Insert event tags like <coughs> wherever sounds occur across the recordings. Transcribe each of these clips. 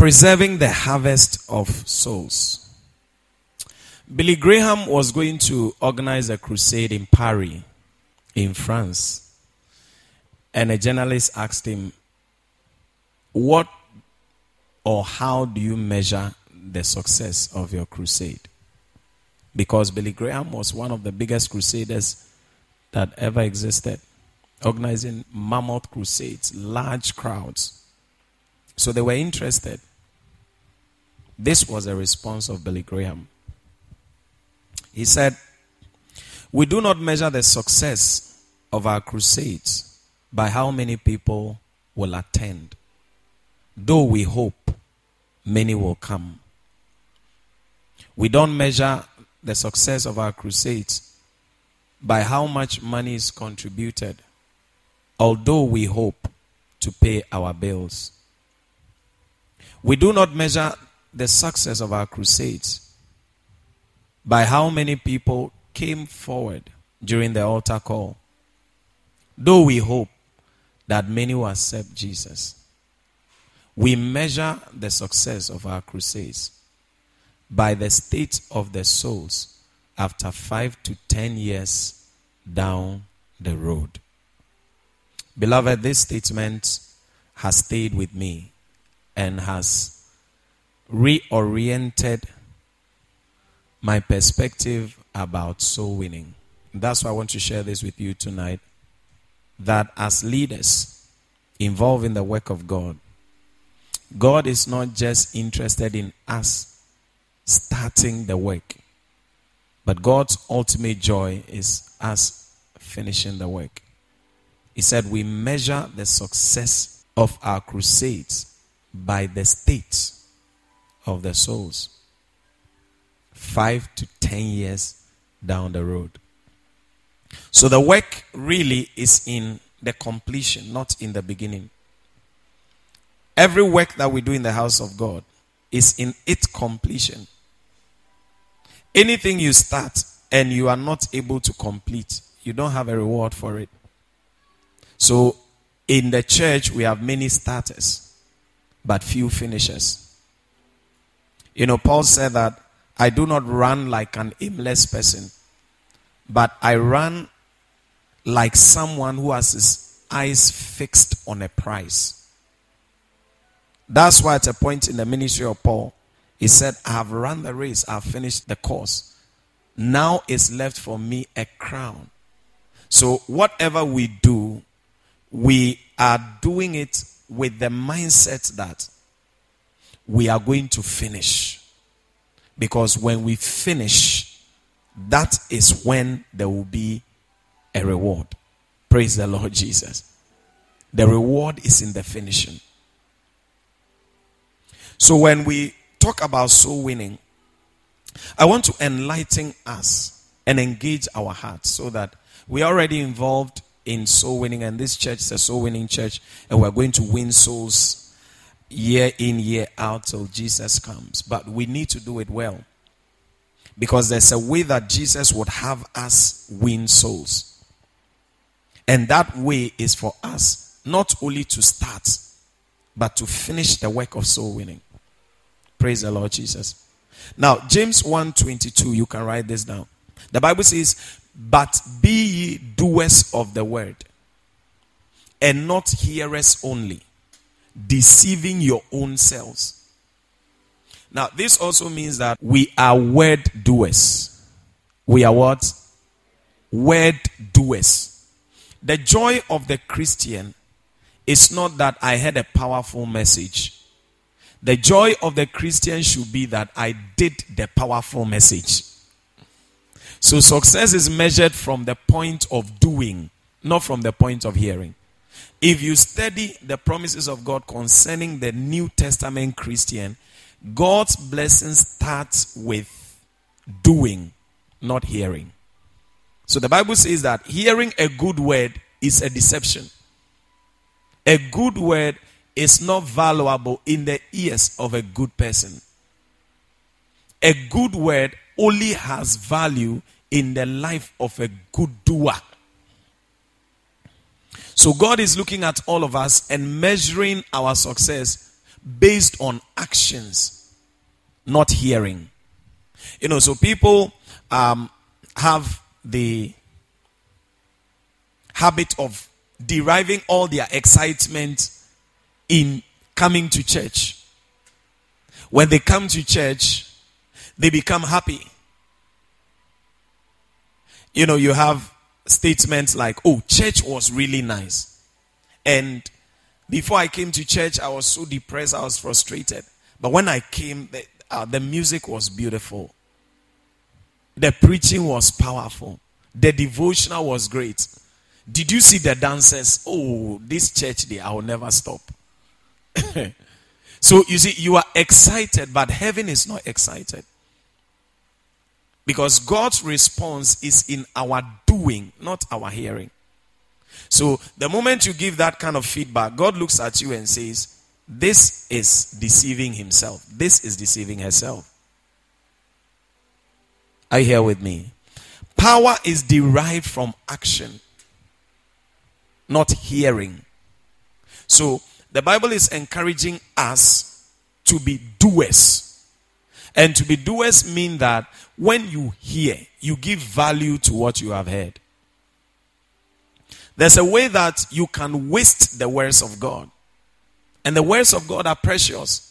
Preserving the harvest of souls. Billy Graham was going to organize a crusade in Paris, in France. And a journalist asked him, What or how do you measure the success of your crusade? Because Billy Graham was one of the biggest crusaders that ever existed, organizing mammoth crusades, large crowds. So they were interested. This was a response of Billy Graham. He said, We do not measure the success of our crusades by how many people will attend, though we hope many will come. We don't measure the success of our crusades by how much money is contributed, although we hope to pay our bills. We do not measure the success of our crusades by how many people came forward during the altar call. Though we hope that many will accept Jesus, we measure the success of our crusades by the state of the souls after five to ten years down the road. Beloved, this statement has stayed with me and has reoriented my perspective about soul winning. That's why I want to share this with you tonight. That as leaders involved in the work of God, God is not just interested in us starting the work, but God's ultimate joy is us finishing the work. He said, We measure the success of our crusades by the state of the souls five to ten years down the road. So the work really is in the completion, not in the beginning. Every work that we do in the house of God is in its completion. Anything you start and you are not able to complete, you don't have a reward for it. So in the church, we have many starters, but few finishers. You know, Paul said that I do not run like an aimless person, but I run like someone who has his eyes fixed on a prize. That's why at a point in the ministry of Paul, he said, I have run the race, I have finished the course. Now is left for me a crown. So, whatever we do, we are doing it with the mindset that we are going to finish. Because when we finish, that is when there will be a reward. Praise the Lord Jesus. The reward is in the finishing. So when we talk about soul winning, I want to enlighten us and engage our hearts so that we are already involved in soul winning, and this church is a soul winning church, and we're going to win souls year in, year out till Jesus comes. But we need to do it well. Because there's a way that Jesus would have us win souls. And that way is for us not only to start, but to finish the work of soul winning. Praise the Lord Jesus. Now, James 1:22, you can write this down. The Bible says, "But be ye doers of the word, and not hearers only." Deceiving your own selves. Now, this also means that we are word doers. We are what? Word doers. The joy of the Christian is not that I had a powerful message. The joy of the Christian should be that I did the powerful message. So, success is measured from the point of doing, not from the point of hearing. If you study the promises of God concerning the New Testament Christian, God's blessing starts with doing, not hearing. So the Bible says that hearing a good word is a deception. A good word is not valuable in the ears of a good person. A good word only has value in the life of a good doer. So God is looking at all of us and measuring our success based on actions, not hearing. You know, so people um, have the habit of deriving all their excitement in coming to church. When they come to church, they become happy. You know, you have statements like, oh, church was really nice. And before I came to church, I was so depressed, I was frustrated. But when I came, the, uh, the music was beautiful, the preaching was powerful, the devotional was great. Did you see the dancers? Oh, this church day, I will never stop. <coughs> so you see, you are excited, but heaven is not excited. Because God's response is in our doing, not our hearing. So the moment you give that kind of feedback, God looks at you and says, This is deceiving himself. This is deceiving herself. Are you here with me? Power is derived from action not hearing. So the Bible is encouraging us to be doers. And to be doers mean that when you hear, you give value to what you have heard. There's a way that you can waste the words of God. And the words of God are precious.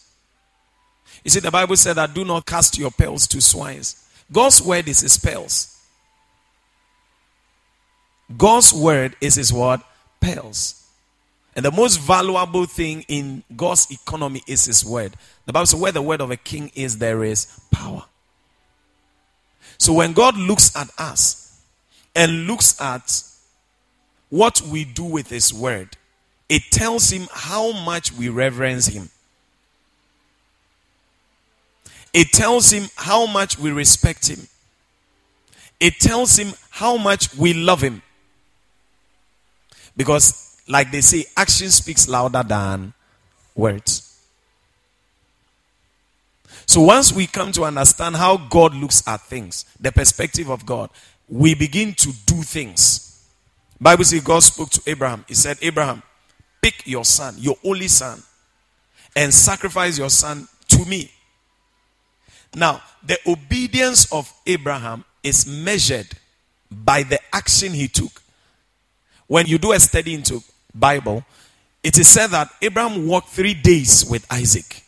You see, the Bible said that do not cast your pearls to swines. God's word is his pearls. God's word is his word pearls. And the most valuable thing in God's economy is His word. The Bible says, where the word of a king is, there is power. So when God looks at us and looks at what we do with His word, it tells Him how much we reverence Him. It tells Him how much we respect Him. It tells Him how much we love Him. Because, like they say, action speaks louder than words. So once we come to understand how God looks at things, the perspective of God, we begin to do things. Bible says God spoke to Abraham. He said, Abraham, pick your son, your only son, and sacrifice your son to me. Now, the obedience of Abraham is measured by the action he took when you do a study into Bible, it is said that Abraham walked three days with Isaac.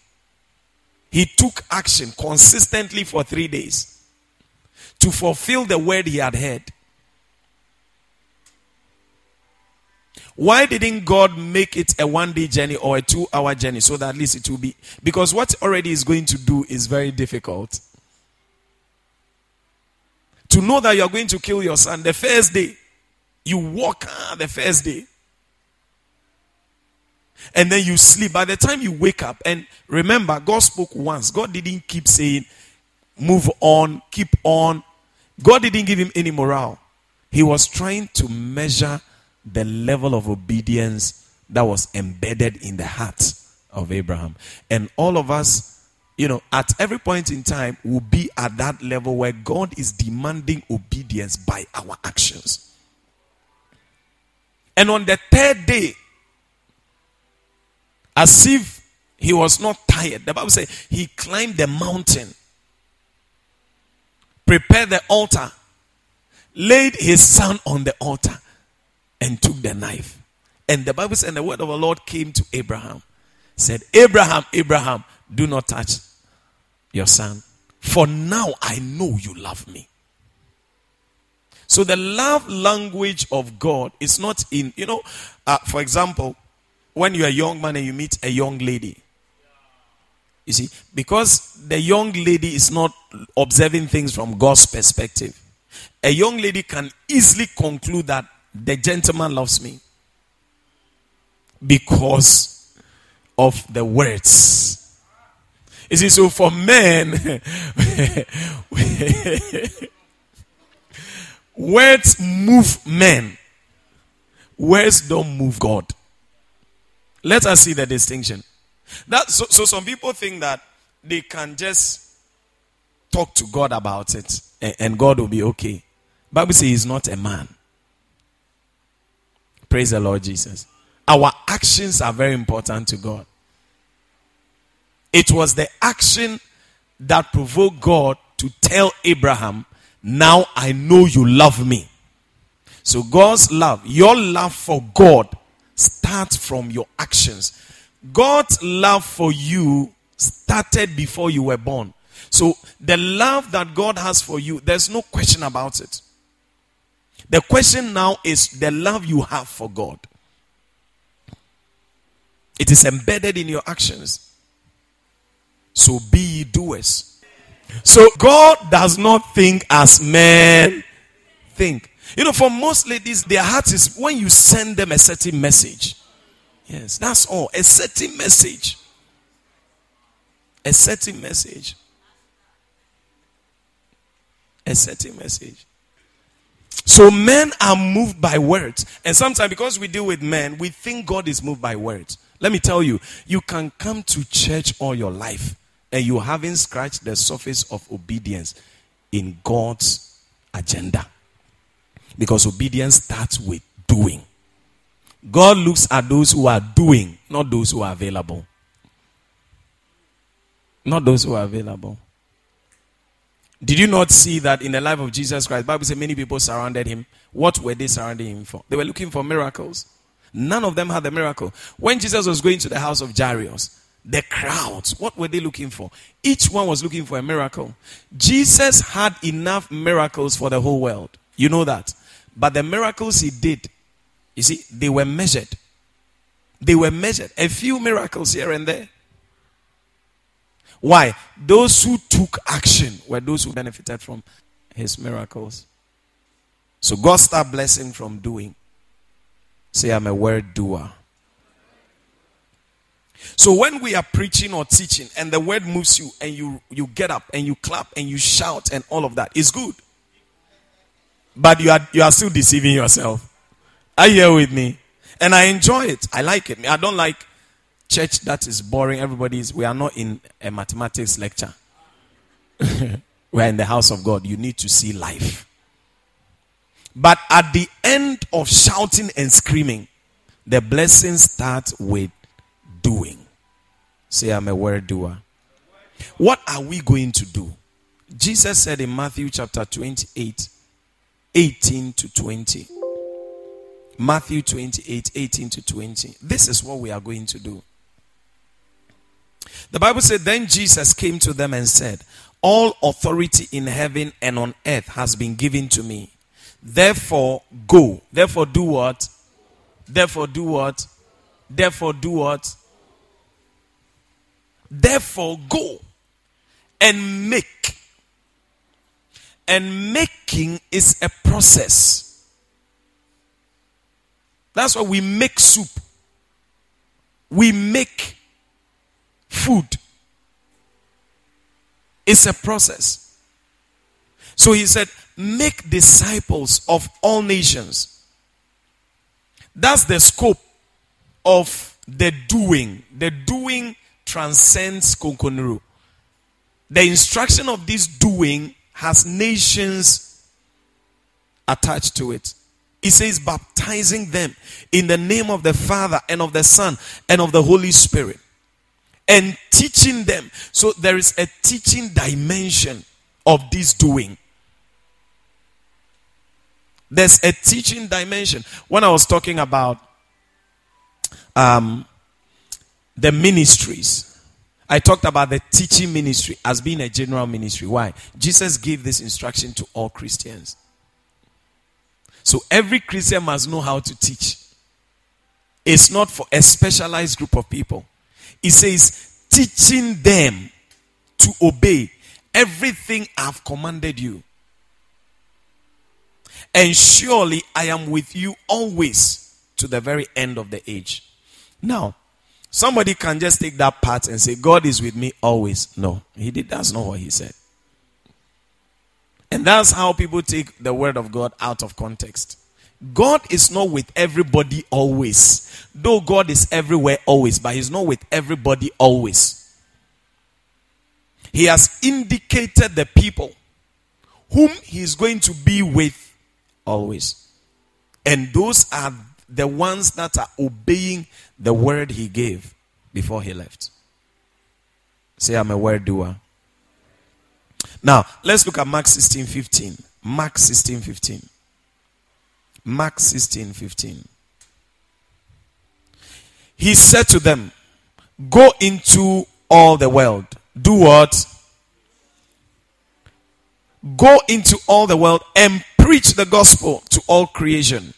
He took action consistently for three days to fulfill the word he had heard. Why didn't God make it a one day journey or a two hour journey so that at least it will be? Because what already is going to do is very difficult. To know that you are going to kill your son the first day, you walk uh, the first day. And then you sleep. By the time you wake up, and remember, God spoke once. God didn't keep saying, move on, keep on. God didn't give him any morale. He was trying to measure the level of obedience that was embedded in the heart of Abraham. And all of us, you know, at every point in time, will be at that level where God is demanding obedience by our actions. And on the third day, as if he was not tired, the Bible says he climbed the mountain, prepared the altar, laid his son on the altar, and took the knife. And the Bible said, the word of the Lord came to Abraham, said, Abraham, Abraham, do not touch your son, for now I know you love me. So the love language of God is not in, you know, uh, for example, when you're a young man and you meet a young lady, you see, because the young lady is not observing things from God's perspective, a young lady can easily conclude that the gentleman loves me because of the words. You see, so for men, <laughs> Words move men. Words don't move God. Let us see the distinction. That so, so some people think that they can just talk to God about it and, and God will be okay. Bible says he's not a man. Praise the Lord Jesus. Our actions are very important to God. It was the action that provoked God to tell Abraham, Now I know you love me. So God's love, your love for God, starts from your actions. God's love for you started before you were born. So the love that God has for you, there's no question about it. The question now is the love you have for God. It is embedded in your actions. So be ye doers. So God does not think as men think. You know, for most ladies, their heart is when you send them a certain message. Yes, that's all. A certain message. A certain message. A certain message. So men are moved by words. And sometimes because we deal with men, we think God is moved by words. Let me tell you, you can come to church all your life and you haven't scratched the surface of obedience in God's agenda. Because obedience starts with doing. God looks at those who are doing, not those who are available. Not those who are available. Did you not see that in the life of Jesus Christ? Bible says many people surrounded him. What were they surrounding him for? They were looking for miracles. None of them had the miracle. When Jesus was going to the house of Jairus, the crowds, what were they looking for? Each one was looking for a miracle. Jesus had enough miracles for the whole world. You know that. But the miracles he did, you see, they were measured. They were measured. A few miracles here and there. Why? Those who took action were those who benefited from his miracles. So God start blessing from doing. Say, I'm a word doer. So when we are preaching or teaching and the word moves you and you, you get up and you clap and you shout and all of that, it's good. But you are, you are still deceiving yourself. Are you here with me? And I enjoy it. I like it. I don't like church that is boring. Everybody is, we are not in a mathematics lecture. <laughs> we are in the house of God. You need to see life. But at the end of shouting and screaming, the blessing starts with doing. Say, I'm a word doer. What are we going to do? Jesus said in Matthew chapter 28, 18 to 20. Matthew 28, 18 to 20. This is what we are going to do. The Bible said, Then Jesus came to them and said, All authority in heaven and on earth has been given to me. Therefore, go. Therefore, do what? Therefore, do what? Therefore, do what? Therefore, go and make and making is a process. That's why we make soup. We make food. It's a process. So he said, make disciples of all nations. That's the scope of the doing. The doing transcends Konkonuru. The instruction of this doing has nations attached to it. He says, baptizing them in the name of the Father and of the Son and of the Holy Spirit. And teaching them. So there is a teaching dimension of this doing. There's a teaching dimension. When I was talking about um, the ministries, I talked about the teaching ministry as being a general ministry. Why? Jesus gave this instruction to all Christians. So every Christian must know how to teach. It's not for a specialized group of people. It says, teaching them to obey everything I've commanded you. And surely I am with you always to the very end of the age. Now, Somebody can just take that part and say, God is with me always. No, he did. That's not what he said. And that's how people take the word of God out of context. God is not with everybody always. Though God is everywhere always, but He's not with everybody always. He has indicated the people whom He is going to be with always. And those are the ones that are obeying the word he gave before he left. Say, I'm a word doer. Now, let's look at Mark 16 15. Mark 16 15. Mark 16 15. He said to them, Go into all the world. Do what? Go into all the world and preach the gospel to all creation.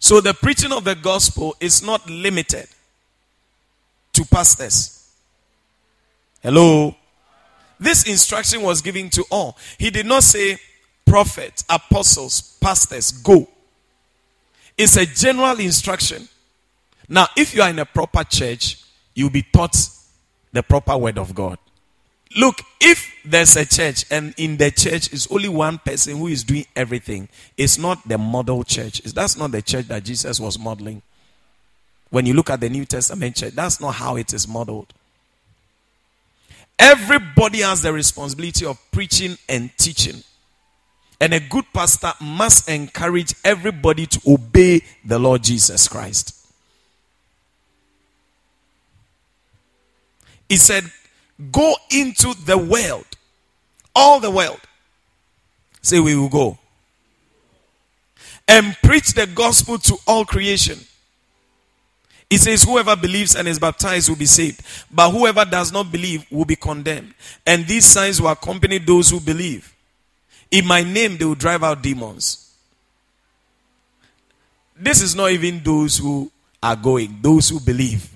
So the preaching of the gospel is not limited to pastors. Hello? This instruction was given to all. He did not say prophets, apostles, pastors, go. It's a general instruction. Now, if you are in a proper church, you'll be taught the proper word of God. Look, if there's a church and in the church is only one person who is doing everything, it's not the model church. That's not the church that Jesus was modeling. When you look at the New Testament church, that's not how it is modeled. Everybody has the responsibility of preaching and teaching. And a good pastor must encourage everybody to obey the Lord Jesus Christ. He said, Go into the world. All the world. Say, we will go. And preach the gospel to all creation. He says, Whoever believes and is baptized will be saved, but whoever does not believe will be condemned. And these signs will accompany those who believe. In my name, they will drive out demons. This is not even those who are going, those who believe.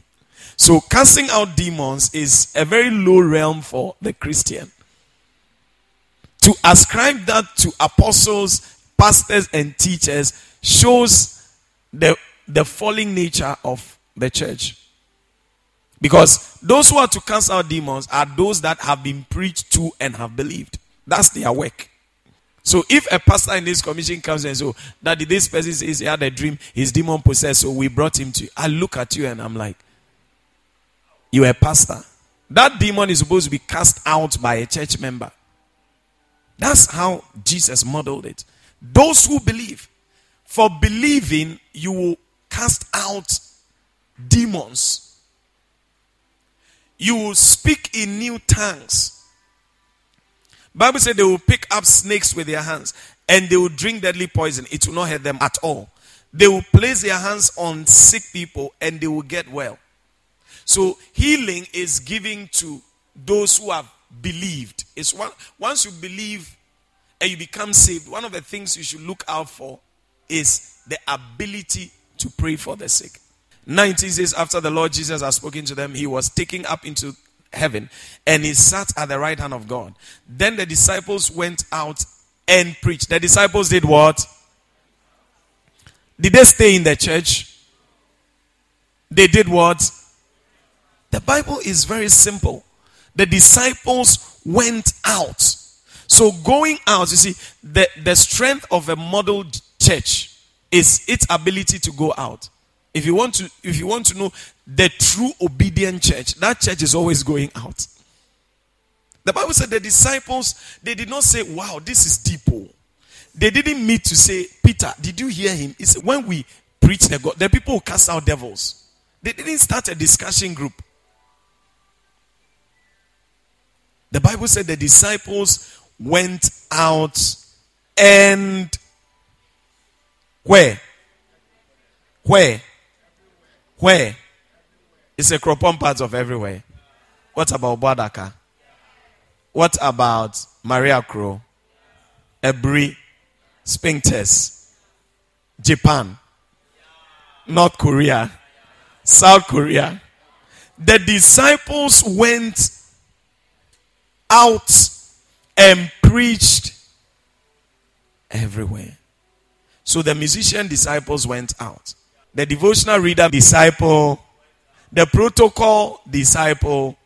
So, casting out demons is a very low realm for the Christian. To ascribe that to apostles, pastors, and teachers shows the, the falling nature of the church. Because those who are to cast out demons are those that have been preached to and have believed. That's their work. So if a pastor in this commission comes and says, so oh, that this person says he had a dream, he's demon possessed, so we brought him to you. I look at you and I'm like, you're a pastor. That demon is supposed to be cast out by a church member. That's how Jesus modeled it. Those who believe, for believing, you will cast out demons. You will speak in new tongues. Bible said they will pick up snakes with their hands and they will drink deadly poison. It will not hurt them at all. They will place their hands on sick people and they will get well. So healing is giving to those who have believed. It's one, once you believe and you become saved, one of the things you should look out for is the ability to pray for the sick. 19 says, after the Lord Jesus had spoken to them, he was taken up into heaven and he sat at the right hand of God. Then the disciples went out and preached. The disciples did what? Did they stay in the church? They did what? The Bible is very simple. The disciples went out. So going out, you see, the, the strength of a model church is its ability to go out. If you want to, if you want to know the true obedient church, that church is always going out. The Bible said the disciples, they did not say, Wow, this is deep. Oh. They didn't meet to say, Peter, did you hear him? It's when we preach the God, the people who cast out devils. They didn't start a discussion group. The Bible said the disciples went out and where? Where? Where? It's Akropong part of everywhere. What about Badaka? What about Maria Crow? Ebri, Spinktest, Japan, North Korea, South Korea. The disciples went out and preached everywhere. So the musician disciples went out. The devotional reader disciple, the protocol disciple.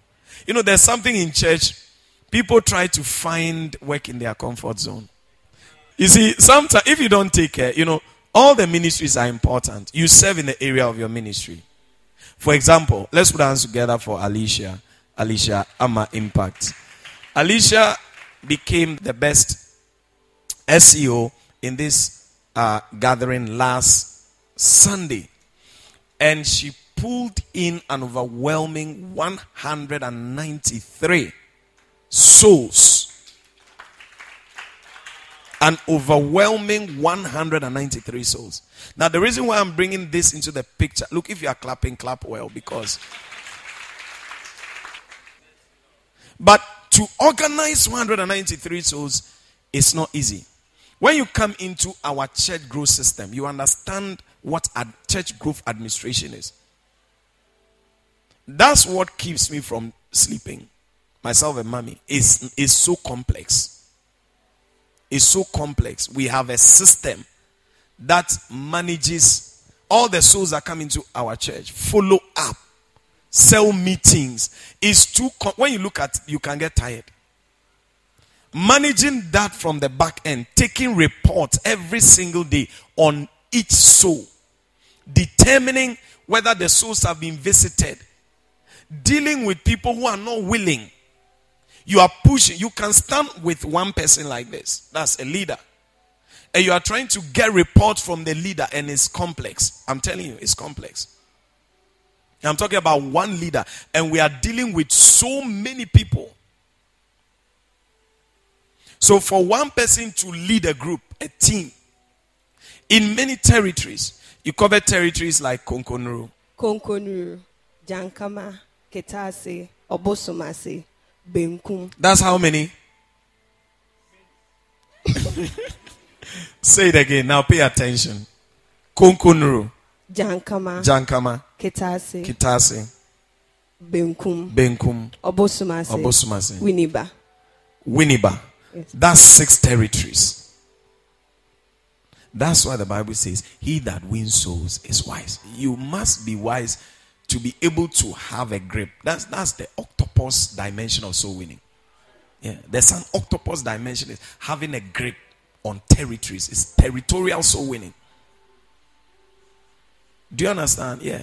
You know, there's something in church, people try to find work in their comfort zone. You see, sometimes if you don't take care, you know, all the ministries are important. You serve in the area of your ministry. For example, let's put hands together for Alicia. Alicia Ama Impact. Alicia became the best SEO in this uh, gathering last Sunday. And she pulled in an overwhelming 193 souls. An overwhelming 193 souls. Now, the reason why I'm bringing this into the picture, look, if you are clapping, clap well because. But to organize 193 souls is not easy. When you come into our church growth system, you understand what a church growth administration is. That's what keeps me from sleeping. Myself and mommy is is so complex. It's so complex. We have a system that manages all the souls that come into our church. Follow up, cell meetings is too. Com- when you look at, you can get tired managing that from the back end, taking reports every single day on each soul, determining whether the souls have been visited, dealing with people who are not willing. You are pushing, you can stand with one person like this, that's a leader. And you are trying to get reports from the leader, and it's complex. I'm telling you, it's complex. I'm talking about one leader, and we are dealing with so many people. So, for one person to lead a group, a team, in many territories, you cover territories like Konkonuru, Konkonuru, Jankama, Ketase, Obosomase, Benkum. That's how many? <laughs> Say it again. Now pay attention. Konkonuru, Jankama, Jankama, Ketase, Kitase, Benkum, Benkum, Obosomase, Obosumase, Winiba. Winneba. Yes. That's six territories. That's why the Bible says, He that wins souls is wise. You must be wise to be able to have a grip. That's that's the octopus dimension of soul winning. Yeah, there's an octopus dimension is having a grip on territories. It's territorial soul winning. Do you understand? Yeah.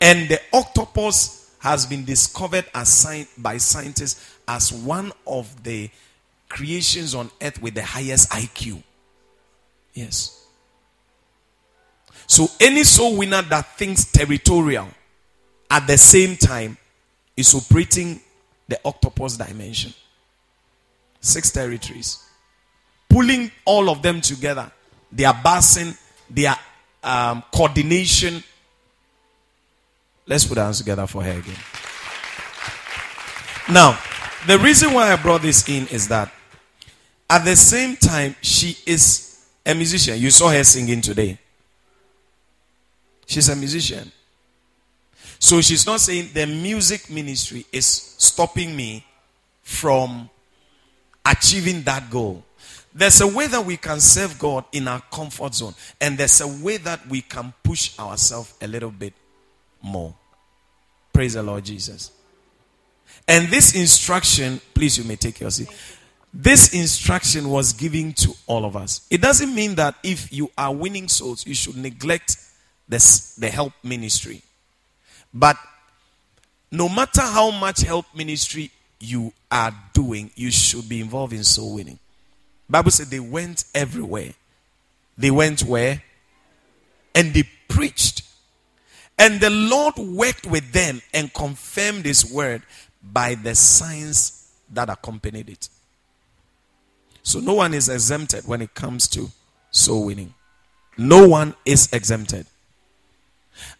And the octopus has been discovered sci- by scientists as one of the creations on earth with the highest IQ. Yes. So any soul winner that thinks territorial at the same time is operating the octopus dimension. Six territories. Pulling all of them together, their basin, their um, coordination. Let's put our hands together for her again. Now, the reason why I brought this in is that at the same time, she is a musician. You saw her singing today. She's a musician. So she's not saying the music ministry is stopping me from achieving that goal. There's a way that we can serve God in our comfort zone, and there's a way that we can push ourselves a little bit more. Praise the Lord Jesus. And this instruction, please, you may take your seat. This instruction was given to all of us. It doesn't mean that if you are winning souls, you should neglect this, the help ministry. But no matter how much help ministry you are doing, you should be involved in soul winning. Bible said they went everywhere. They went where? And they preached. And the Lord worked with them and confirmed his word by the signs that accompanied it. So no one is exempted when it comes to soul winning. No one is exempted.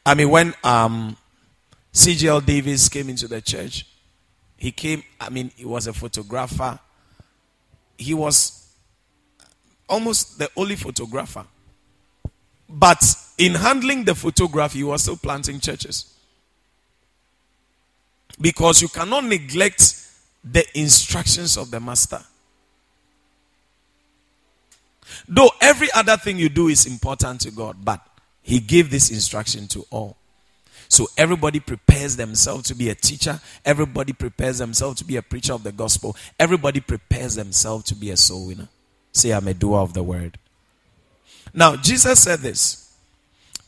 I mean, when um, CGL Davis came into the church, he came, I mean, he was a photographer. He was almost the only photographer. But in handling the photography, you are still planting churches. Because you cannot neglect the instructions of the master. Though every other thing you do is important to God, but He gave this instruction to all. So everybody prepares themselves to be a teacher. Everybody prepares themselves to be a preacher of the gospel. Everybody prepares themselves to be a soul winner. Say, I'm a doer of the word. Now, Jesus said this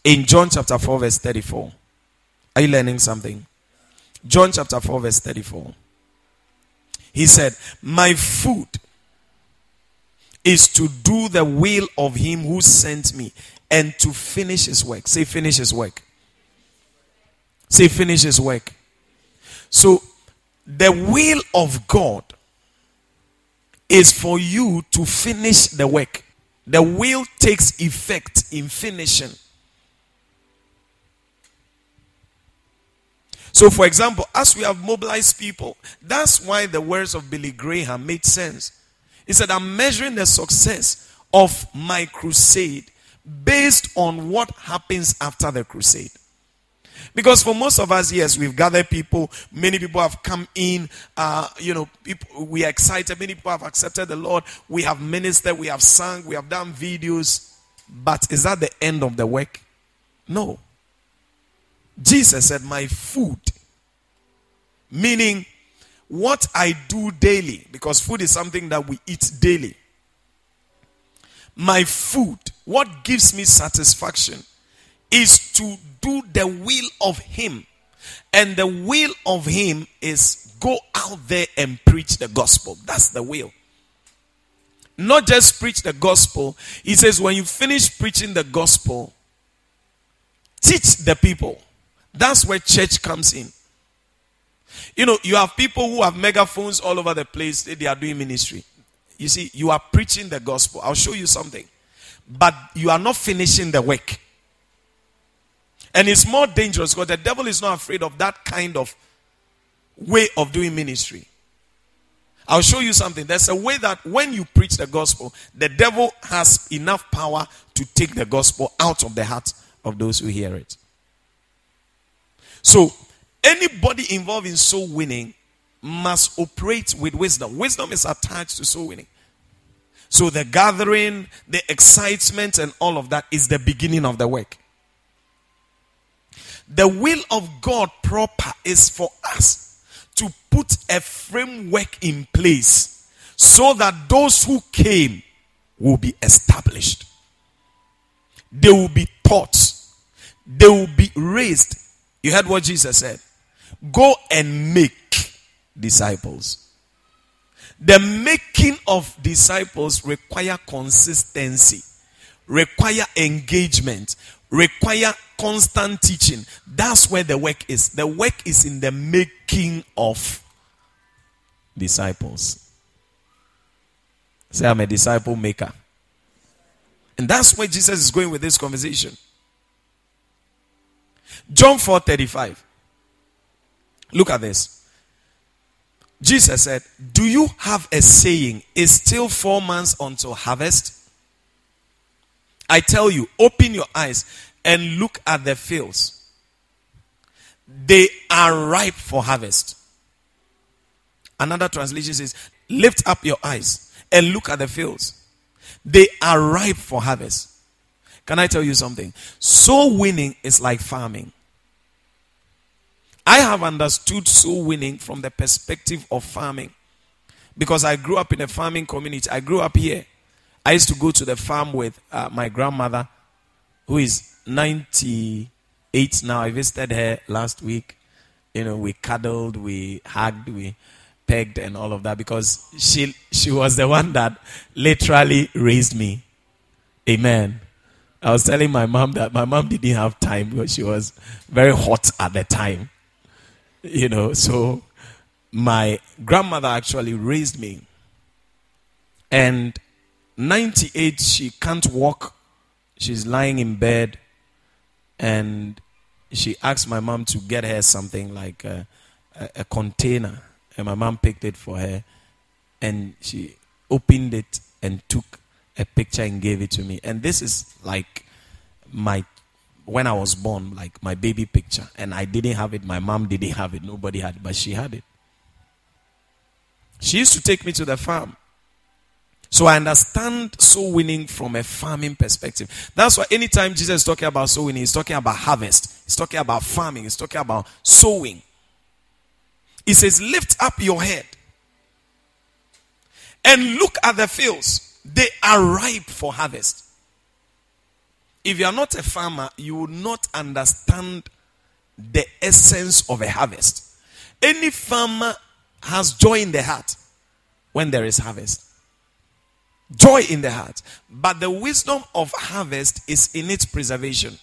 in John chapter 4, verse 34. Are you learning something? John chapter 4, verse 34. He said, My food is to do the will of him who sent me and to finish his work. Say, finish his work. Say, finish his work. So, the will of God is for you to finish the work. The will takes effect in finishing. So, for example, as we have mobilized people, that's why the words of Billy Graham made sense. He said, I'm measuring the success of my crusade based on what happens after the crusade. Because for most of us, yes, we've gathered people. Many people have come in. Uh, you know, people, we are excited. Many people have accepted the Lord. We have ministered. We have sung. We have done videos. But is that the end of the work? No. Jesus said, My food, meaning what I do daily, because food is something that we eat daily. My food, what gives me satisfaction, is to do the will of Him. And the will of Him is go out there and preach the gospel. That's the will. Not just preach the gospel. He says, when you finish preaching the gospel, teach the people. That's where church comes in. You know, you have people who have megaphones all over the place, they are doing ministry. You see, you are preaching the gospel. I'll show you something. But you are not finishing the work. And it's more dangerous because the devil is not afraid of that kind of way of doing ministry. I'll show you something. There's a way that when you preach the gospel, the devil has enough power to take the gospel out of the heart of those who hear it. So, anybody involved in soul winning must operate with wisdom. Wisdom is attached to soul winning. So, the gathering, the excitement, and all of that is the beginning of the work. The will of God proper is for us to put a framework in place so that those who came will be established. They will be taught. They will be raised. You heard what Jesus said. Go and make disciples. The making of disciples require consistency, require engagement, require constant teaching. That's where the work is. The work is in the making of disciples. Say, I'm a disciple maker. And that's where Jesus is going with this conversation. John 4 35. Look at this. Jesus said, Do you have a saying, is still four months until harvest? I tell you, open your eyes and look at the fields. They are ripe for harvest. Another translation says, Lift up your eyes and look at the fields. They are ripe for harvest. Can I tell you something? Soul winning is like farming. I have understood soul winning from the perspective of farming because I grew up in a farming community. I grew up here. I used to go to the farm with uh, my grandmother, who is 98 now. I visited her last week. You know, we cuddled, we hugged, we pegged, and all of that because she she was the one that literally raised me. Amen. I was telling my mom that my mom didn't have time because she was very hot at the time. You know, so my grandmother actually raised me. And 98, she can't walk. She's lying in bed and she asked my mom to get her something like a, a, a, container and my mom picked it for her and she opened it and took a picture and gave it to me and this is like my when i was born like my baby picture and i didn't have it my mom didn't have it nobody had it but she had it she used to take me to the farm so I understand soul winning from a farming perspective. That's why anytime Jesus is talking about soul winning, he's talking about harvest. He's talking about farming. He's talking about sowing. He says, lift up your head and look at the fields. They are ripe for harvest. If you are not a farmer, you will not understand the essence of a harvest. Any farmer has joy in the heart when there is harvest joy in the heart. But the wisdom of harvest is in its preservation.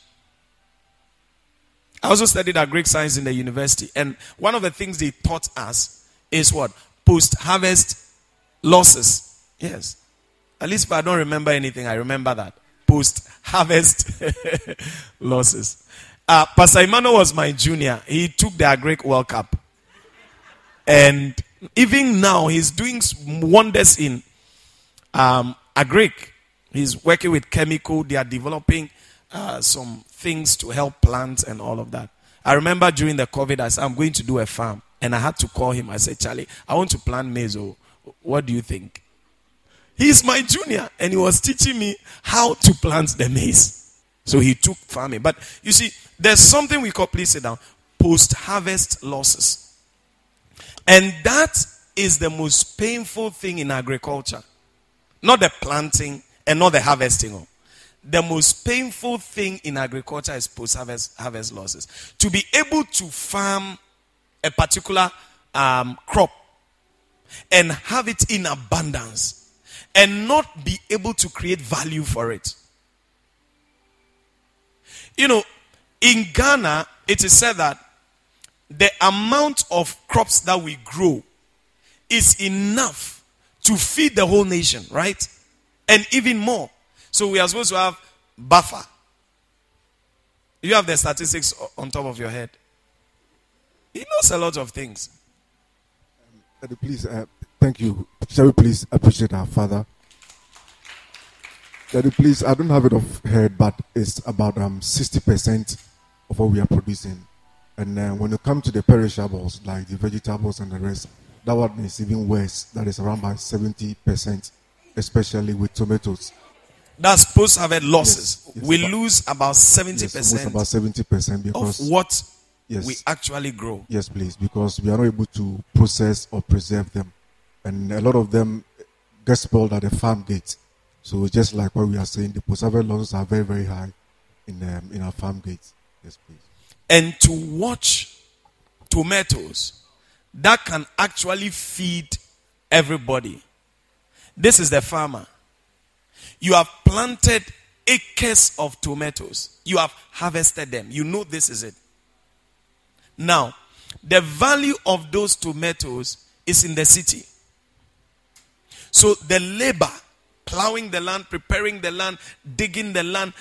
I also studied agric science in the university, and one of the things they taught us is what post harvest losses. Yes, at least if I don't remember anything, I remember that post harvest <laughs> losses. Uh, Pastor was my junior. He took the Greek World Cup, and even now he's doing wonders in um, agric. He's working with chemical. They are developing uh, some things to help plants and all of that. I remember during the COVID, I said, I'm going to do a farm. And I had to call him. I said, Charlie, I want to plant maize. Oh, what do you think? He's my junior, and he was teaching me how to plant the maize. So he took farming. But you see, there's something we call, please sit down, post harvest losses. And that is the most painful thing in agriculture. Not the planting and not the harvesting. The most painful thing in agriculture is post harvest losses. To be able to farm a particular um, crop and have it in abundance and not be able to create value for it. You know, in Ghana, it is said that the amount of crops that we grow is enough to feed the whole nation, right? And even more. So we are supposed to have buffer. You have the statistics on top of your head. He knows a lot of things. Um, please, uh, thank you. Shall we please appreciate our father? Daddy, please, I don't have it off head, but it's about um 60% of what we are producing. And when you come to the perishables, like the vegetables and the rest, that one is even worse. That is around by 70%, especially with tomatoes. That's post harvest losses. Yes, yes, we lose about 70%. Yes, about 70% because of what yes, we actually grow. Yes, please, because we are not able to process or preserve them. And a lot of them get spoiled at the farm gate. So just like what we are saying, the harvest losses are very, very high in, um, in our farm gates. Yes, please. And to watch tomatoes that can actually feed everybody. This is the farmer. You have planted acres of tomatoes. You have harvested them. You know this is it. Now, the value of those tomatoes is in the city. So the labor, plowing the land, preparing the land, digging the land,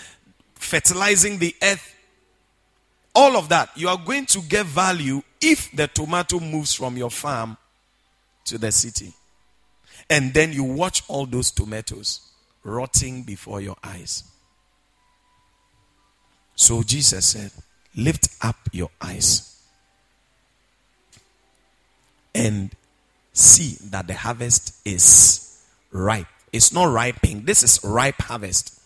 fertilizing the earth, all of that, you are going to get value if the tomato moves from your farm to the city. And then you watch all those tomatoes rotting before your eyes. So Jesus said, Lift up your eyes and see that the harvest is ripe. It's not ripening, this is ripe harvest.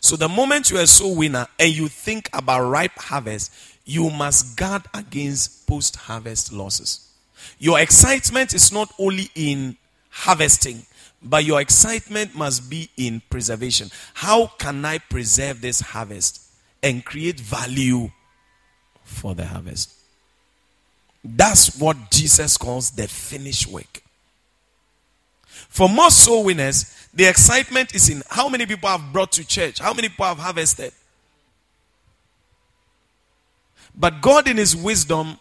So the moment you are so winner and you think about ripe harvest, you must guard against post harvest losses. Your excitement is not only in harvesting, but your excitement must be in preservation. How can I preserve this harvest and create value for the harvest? That's what Jesus calls the finished work. For most soul winners, the excitement is in how many people have brought to church, how many people have harvested. But God, in His wisdom,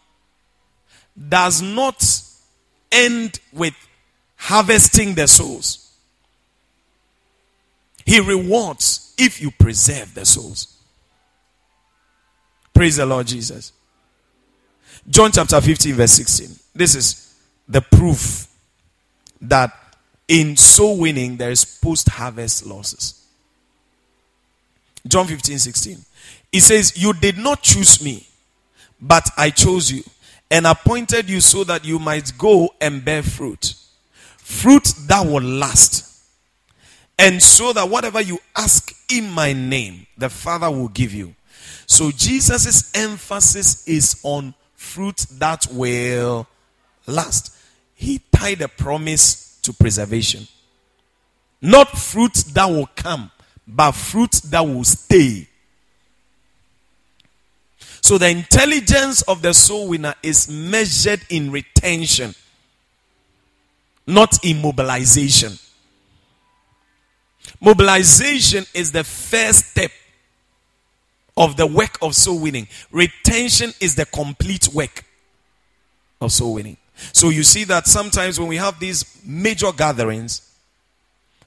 does not end with harvesting the souls. He rewards if you preserve the souls. Praise the Lord Jesus. John chapter 15, verse 16. This is the proof that in so winning there is post harvest losses. John 15, 16. He says, You did not choose me, but I chose you and appointed you so that you might go and bear fruit fruit that will last. And so that whatever you ask in my name, the Father will give you. So Jesus' emphasis is on fruit that will last. He tied a promise to preservation. Not fruit that will come, but fruit that will stay. So the intelligence of the soul winner is measured in retention not immobilization. Mobilization is the first step of the work of soul winning. Retention is the complete work of soul winning. So you see that sometimes when we have these major gatherings,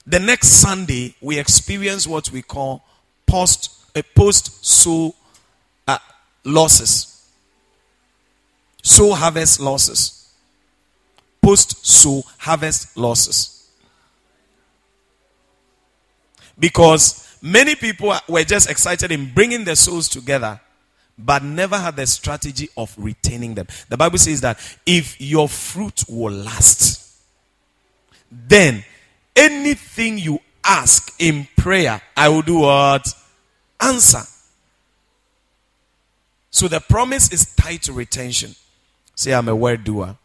the next Sunday we experience what we call post a post soul uh, losses, soul harvest losses, post soul harvest losses, because many people were just excited in bringing their souls together but never had the strategy of retaining them. The Bible says that if your fruit will last, then anything you ask in prayer, I will do what? Answer. So the promise is tied to retention. Say, I'm a word doer.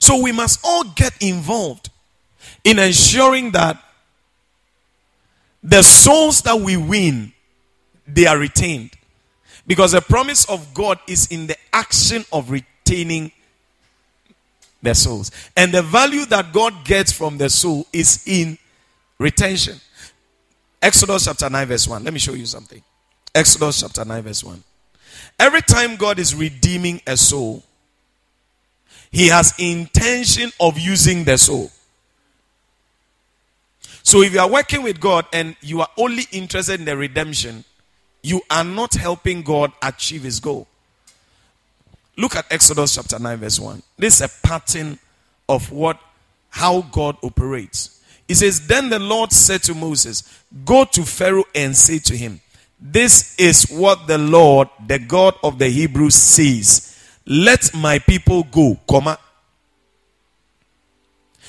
So we must all get involved in ensuring that the souls that we win they are retained. Because the promise of God is in the action of retaining their souls. And the value that God gets from the soul is in retention. Exodus chapter 9, verse 1. Let me show you something. Exodus chapter 9, verse 1. Every time God is redeeming a soul, He has intention of using the soul. So if you are working with God and you are only interested in the redemption, you are not helping God achieve his goal. Look at Exodus chapter 9, verse 1. This is a pattern of what how God operates. He says, Then the Lord said to Moses, Go to Pharaoh and say to him, This is what the Lord, the God of the Hebrews, says. Let my people go, comma.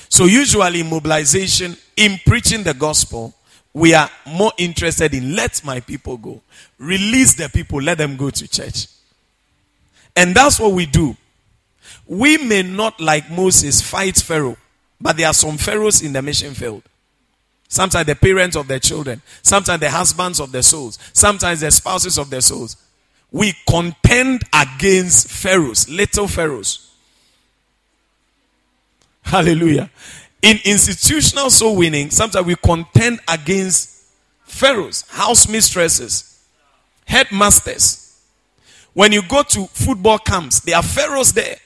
So usually in mobilization, in preaching the gospel, we are more interested in let my people go. Release the people, let them go to church. And that's what we do. We may not, like Moses, fight Pharaoh, but there are some Pharaohs in the mission field. Sometimes the parents of their children, sometimes the husbands of their souls, sometimes the spouses of their souls. We contend against Pharaohs, little Pharaohs. Hallelujah. In institutional soul winning, sometimes we contend against pharaohs, house mistresses, headmasters. When you go to football camps, there are pharaohs there.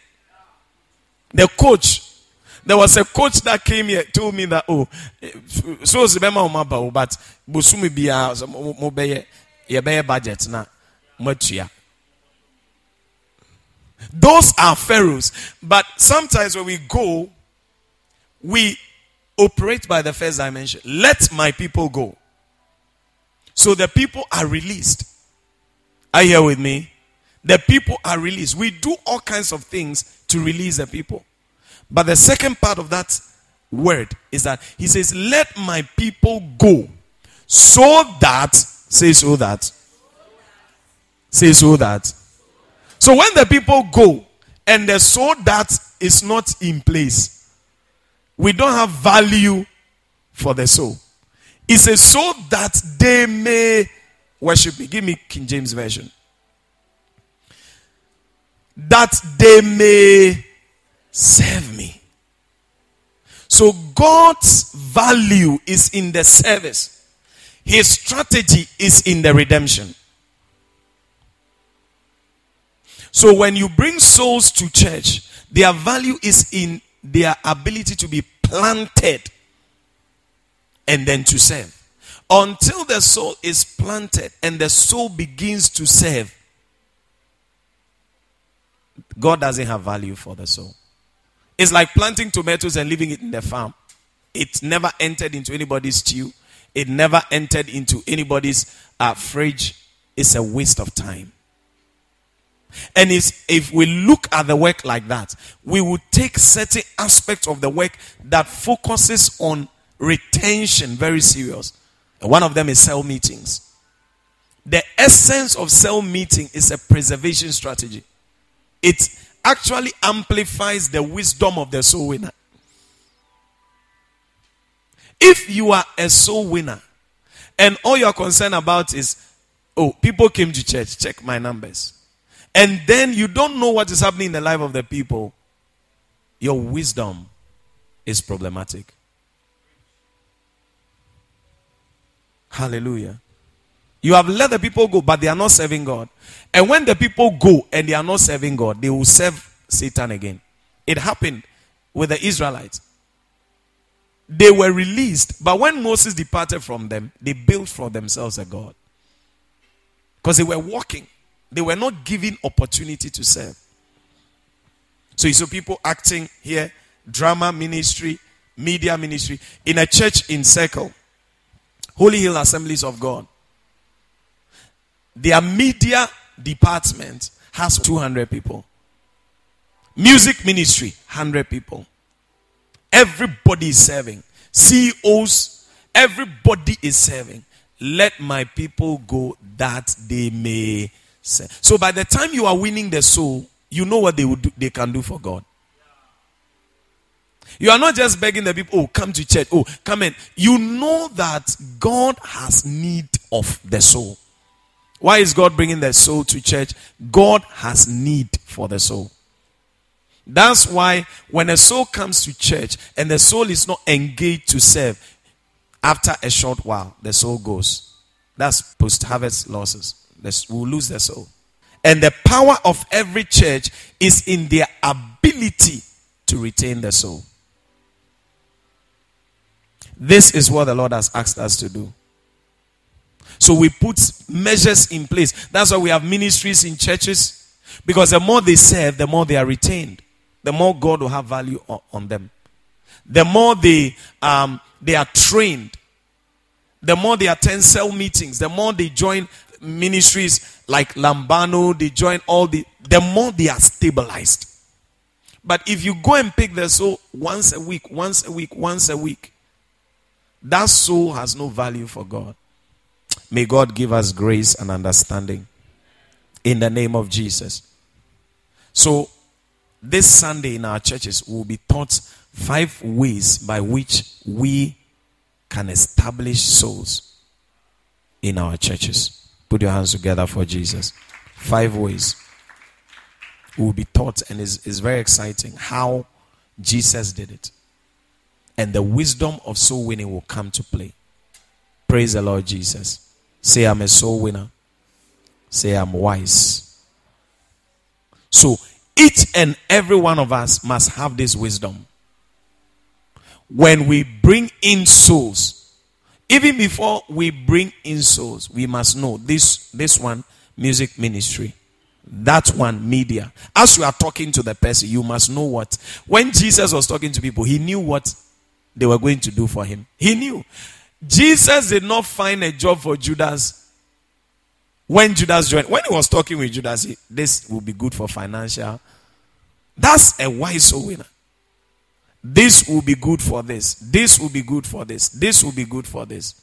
The coach. There was a coach that came here, told me that, oh, so remember, oh, but Busumi Yabeye uh, budget. Those are pharaohs. But sometimes when we go, we operate by the first dimension. Let my people go. So the people are released. Are you here with me? The people are released. We do all kinds of things to release the people. But the second part of that word is that he says, Let my people go. So that, say so that. Say so that. So when the people go and the so that is not in place, we don't have value for the soul. It says, so that they may worship me. Give me King James Version. That they may serve me. So God's value is in the service, His strategy is in the redemption. So when you bring souls to church, their value is in their ability to be planted and then to serve. Until the soul is planted and the soul begins to serve, God doesn't have value for the soul. It's like planting tomatoes and leaving it in the farm. It never entered into anybody's stew. It never entered into anybody's uh, fridge. It's a waste of time. And if if we look at the work like that, we will take certain aspects of the work that focuses on retention very serious. And one of them is cell meetings. The essence of cell meeting is a preservation strategy. It actually amplifies the wisdom of the soul winner. If you are a soul winner and all you're concerned about is, oh, people came to church, check my numbers and then you don't know what is happening in the life of the people, your wisdom is problematic. Hallelujah. You have let the people go, but they are not serving God. And when the people go and they are not serving God, they will serve Satan again. It happened with the Israelites. They were released, but when Moses departed from them, they built for themselves a God. Because they were walking, they were not given opportunity to serve. So you saw people acting here, drama ministry, media ministry, in a church in Circle, Holy Hill Assemblies of God. Their media department has 200 people. Music ministry, 100 people. Everybody is serving. CEOs, everybody is serving. Let my people go that they may. So by the time you are winning the soul, you know what they would do, they can do for God. You are not just begging the people, oh, come to church, oh, come in. You know that God has need of the soul. Why is God bringing the soul to church? God has need for the soul. That's why when a soul comes to church and the soul is not engaged to serve, after a short while, the soul goes. That's post harvest losses. We'll lose the soul. And the power of every church is in their ability to retain the soul. This is what the Lord has asked us to do. So we put measures in place. That's why we have ministries in churches. Because the more they serve, the more they are retained. The more God will have value on, them. The more they, um, they are trained. The more they attend cell meetings. The more they join ministries like Lambano. They join all the, the more they are stabilized. But if you go and pick the soul once a week, once a week, once a week, that soul has no value for God. May God give us grace and understanding in the name of Jesus. So, this Sunday in our churches, we'll be taught five ways by which we can establish souls in our churches. Put your hands together for Jesus. Five ways. We'll be taught, and it's, it's very exciting how Jesus did it and the wisdom of soul winning will come to play. Praise the Lord Jesus. Say, I'm a soul winner. Say, I'm wise. So, each and every one of us must have this wisdom. When we bring in souls, even before we bring in souls, we must know this, this one, music ministry. That one, media. As you are talking to the person, you must know what. When Jesus was talking to people, he knew what they were going to do for him. He knew. Jesus did not find a job for Judas when Judas joined. When he was talking with Judas, he, this will be good for financial. That's a wise soul winner. This will be good for this. This will be good for this. This will be good for this.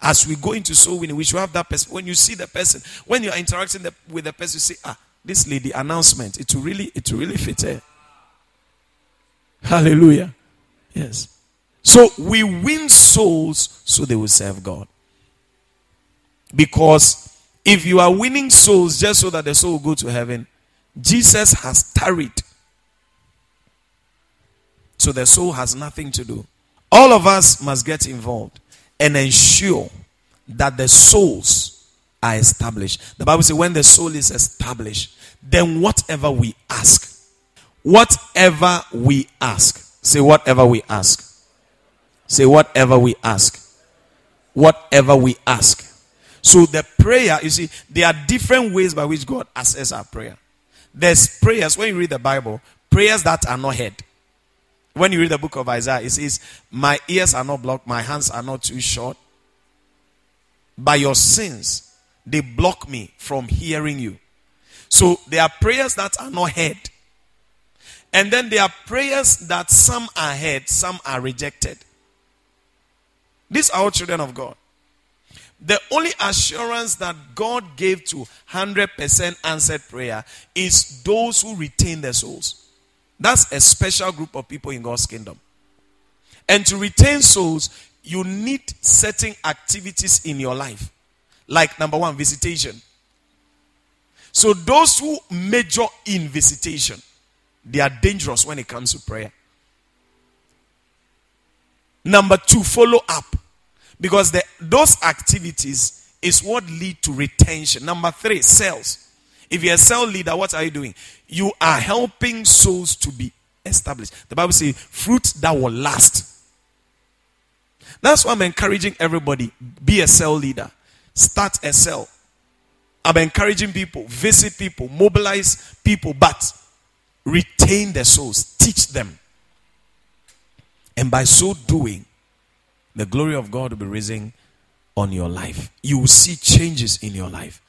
As we go into soul winning, we should have that person. When you see the person, when you are interacting the, with the person, you say, ah, this lady announcement. It will really, it will really fit her. Hallelujah. Yes. So we win souls so they will serve God. Because if you are winning souls just so that the soul will go to heaven, Jesus has tarried. So the soul has nothing to do. All of us must get involved and ensure that the souls are established. The Bible says, when the soul is established, then whatever we ask, whatever we ask, say, whatever we ask Say, whatever we ask. Whatever we ask. So the prayer, you see, there are different ways by which God answers our prayer. There's prayers, when you read the Bible, prayers that are not heard. When you read the book of Isaiah, it says, My ears are not blocked, my hands are not too short. By your sins, they block me from hearing you. So there are prayers that are not heard. And then there are prayers that some are heard, some are rejected. These are all children of God. The only assurance that God gave to 100% answered prayer is those who retain their souls. That's a special group of people in God's kingdom. And to retain souls, you need certain activities in your life. Like number one, visitation. So those who major in visitation, they are dangerous when it comes to prayer. Number two, follow up. Because the, those activities is what lead to retention. Number three, sales. If you're a cell leader, what are you doing? You are helping souls to be established. The Bible says fruit that will last. That's why I'm encouraging everybody be a cell leader. Start a cell. I'm encouraging people, visit people, mobilize people, but retain their souls, teach them. And by so doing, the glory of God will be rising on your life. You will see changes in your life.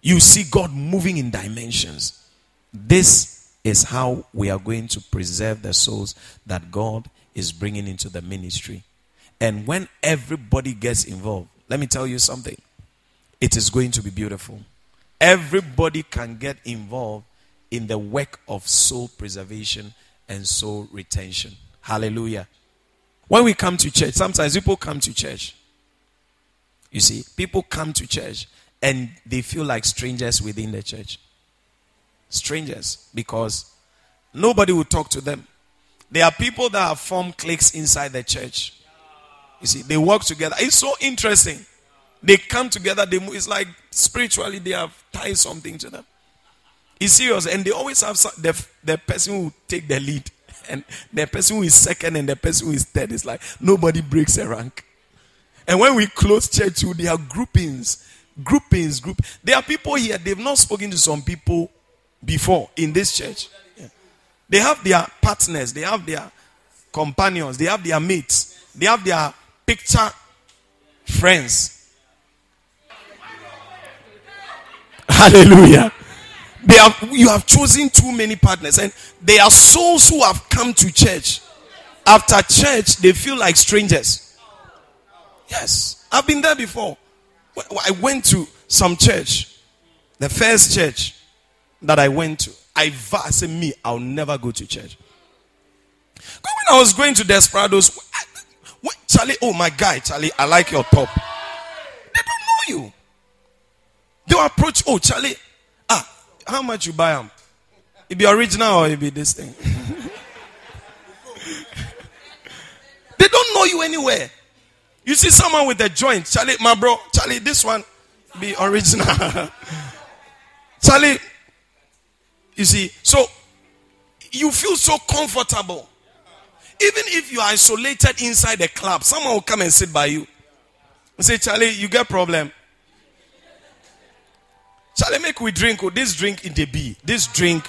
You see God moving in dimensions. This is how we are going to preserve the souls that God is bringing into the ministry. And when everybody gets involved, let me tell you something. It is going to be beautiful. Everybody can get involved in the work of soul preservation and soul retention. Hallelujah. When we come to church, sometimes people come to church. You see, people come to church and they feel like strangers within the church. Strangers because nobody will talk to them. There are people that have formed cliques inside the church. You see, they work together. It's so interesting. They come together. They move. It's like spiritually they have tied something to them. It's serious, and they always have some, the the person who take the lead, <laughs> and the person who is second, and the person who is third. It's like nobody breaks a rank. And when we close church, too, there are groupings, groupings, group. There are people here. They've not spoken to some people before in this church. They have their partners. They have their companions. They have their mates. They have their picture friends. Hallelujah. They have, you have chosen too many partners, and they are souls who have come to church. After church, they feel like strangers. Yes, I've been there before. I went to some church, the first church that I went to. I, I said, Me, I'll never go to church. When I was going to Desperados, what, Charlie, oh my guy, Charlie, I like your top. They don't know you. They approach, oh Charlie, ah, how much you buy them? It be original or it be this thing? <laughs> they don't know you anywhere. You see someone with a joint, Charlie, my bro, Charlie, this one be original. <laughs> Charlie, you see, so you feel so comfortable. Even if you are isolated inside the club, someone will come and sit by you and say, Charlie, you get problem. Charlie, make we drink. Oh, this drink in the B. This drink,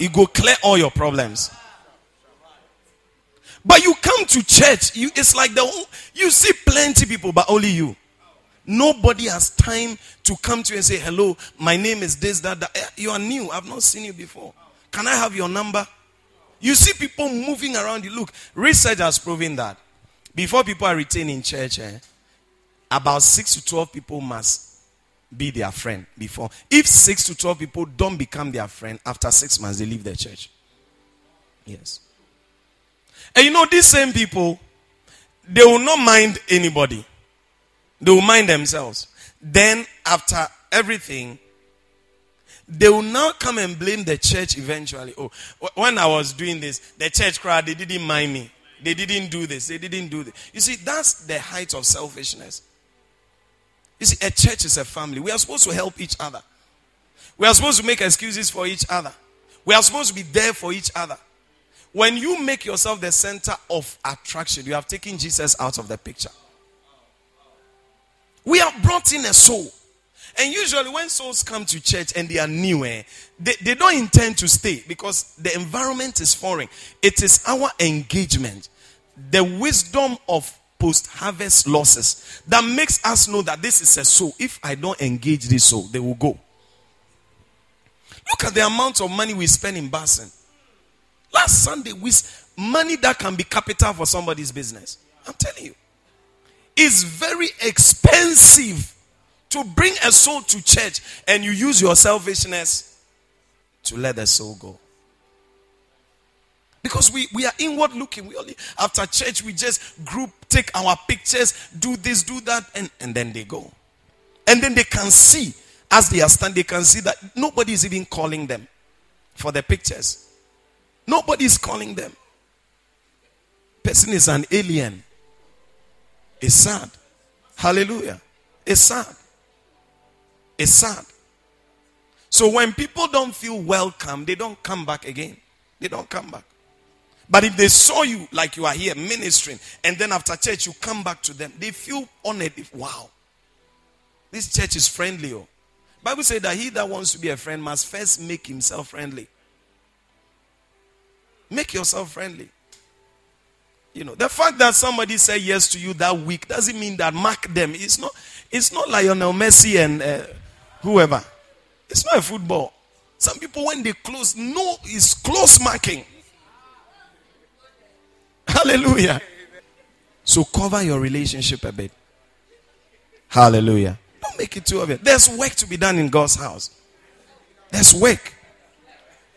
it go clear all your problems. But you come to church, you, it's like the whole, you see plenty people, but only you. Nobody has time to come to you and say, Hello, my name is this, that, that. Eh, you are new. I've not seen you before. Can I have your number? You see people moving around you. Look, research has proven that before people are retained in church, eh, about 6 to 12 people must be their friend before. If 6 to 12 people don't become their friend, after 6 months, they leave the church. Yes. And you know, these same people, they will not mind anybody, they will mind themselves. Then, after everything, they will now come and blame the church eventually. Oh, when I was doing this, the church crowd, they didn't mind me. They didn't do this. They didn't do this. You see, that's the height of selfishness. You see, a church is a family. We are supposed to help each other. We are supposed to make excuses for each other. We are supposed to be there for each other. When you make yourself the center of attraction, you have taken Jesus out of the picture. We have brought in a soul. And usually, when souls come to church and they are new, eh, they, they don't intend to stay because the environment is foreign. It is our engagement, the wisdom of post harvest losses that makes us know that this is a soul. If I don't engage this soul, they will go. Look at the amount of money we spend in Basin. Last Sunday, we money that can be capital for somebody's business. I'm telling you, it's very expensive to bring a soul to church and you use your selfishness to let the soul go. Because we, we are inward looking. We only after church we just group, take our pictures, do this, do that, and, and then they go. And then they can see, as they are standing, they can see that nobody is even calling them for the pictures. Nobody is calling them. Person is an alien. It's sad. Hallelujah. It's sad. It's sad. So when people don't feel welcome, they don't come back again. They don't come back. But if they saw you like you are here ministering, and then after church you come back to them, they feel honored. Wow, this church is friendly. Oh. Bible says that he that wants to be a friend must first make himself friendly. Make yourself friendly. You know, the fact that somebody said yes to you that week doesn't mean that mark them. It's not. It's not Lionel Messi and uh, whoever. It's not a football. Some people when they close, no, it's close marking. Hallelujah. So cover your relationship a bit. Hallelujah. Don't make it too obvious. There's work to be done in God's house. There's work.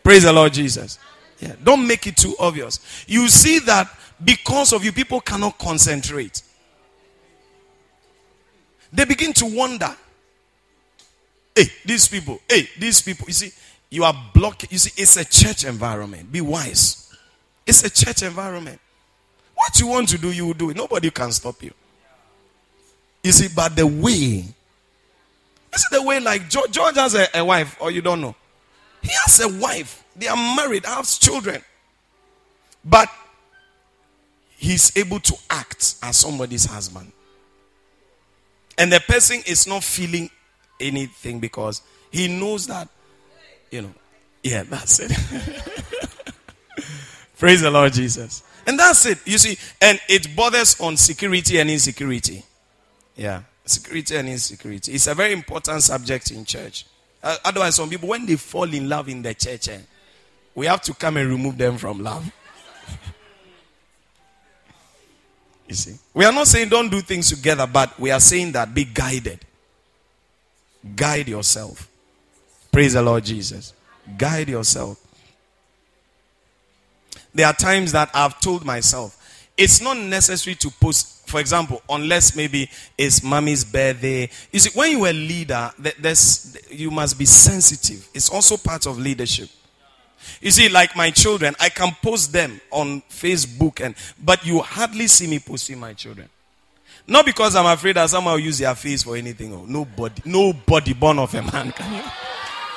Praise the Lord Jesus. Yeah. Don't make it too obvious. You see that because of you, people cannot concentrate. They begin to wonder. Hey, these people, hey, these people. You see, you are blocking. You see, it's a church environment. Be wise. It's a church environment. What you want to do, you will do it. Nobody can stop you. You see, but the way, this is the way like George, George has a, a wife, or you don't know? He has a wife. They are married, have children. But he's able to act as somebody's husband. And the person is not feeling anything because he knows that, you know, yeah, that's it. <laughs> Praise the Lord Jesus. And that's it. You see, and it bothers on security and insecurity. Yeah, security and insecurity. It's a very important subject in church. Uh, otherwise, some people, when they fall in love in the church, eh, we have to come and remove them from love. You see, we are not saying don't do things together, but we are saying that be guided. Guide yourself. Praise the Lord Jesus. Guide yourself. There are times that I've told myself, it's not necessary to post, for example, unless maybe it's mommy's birthday. You see, when you're a leader, there's, you must be sensitive. It's also part of leadership. You see, like my children, I can post them on Facebook, and but you hardly see me posting my children. Not because I'm afraid that someone will use their face for anything. Oh, nobody, nobody born of a man can.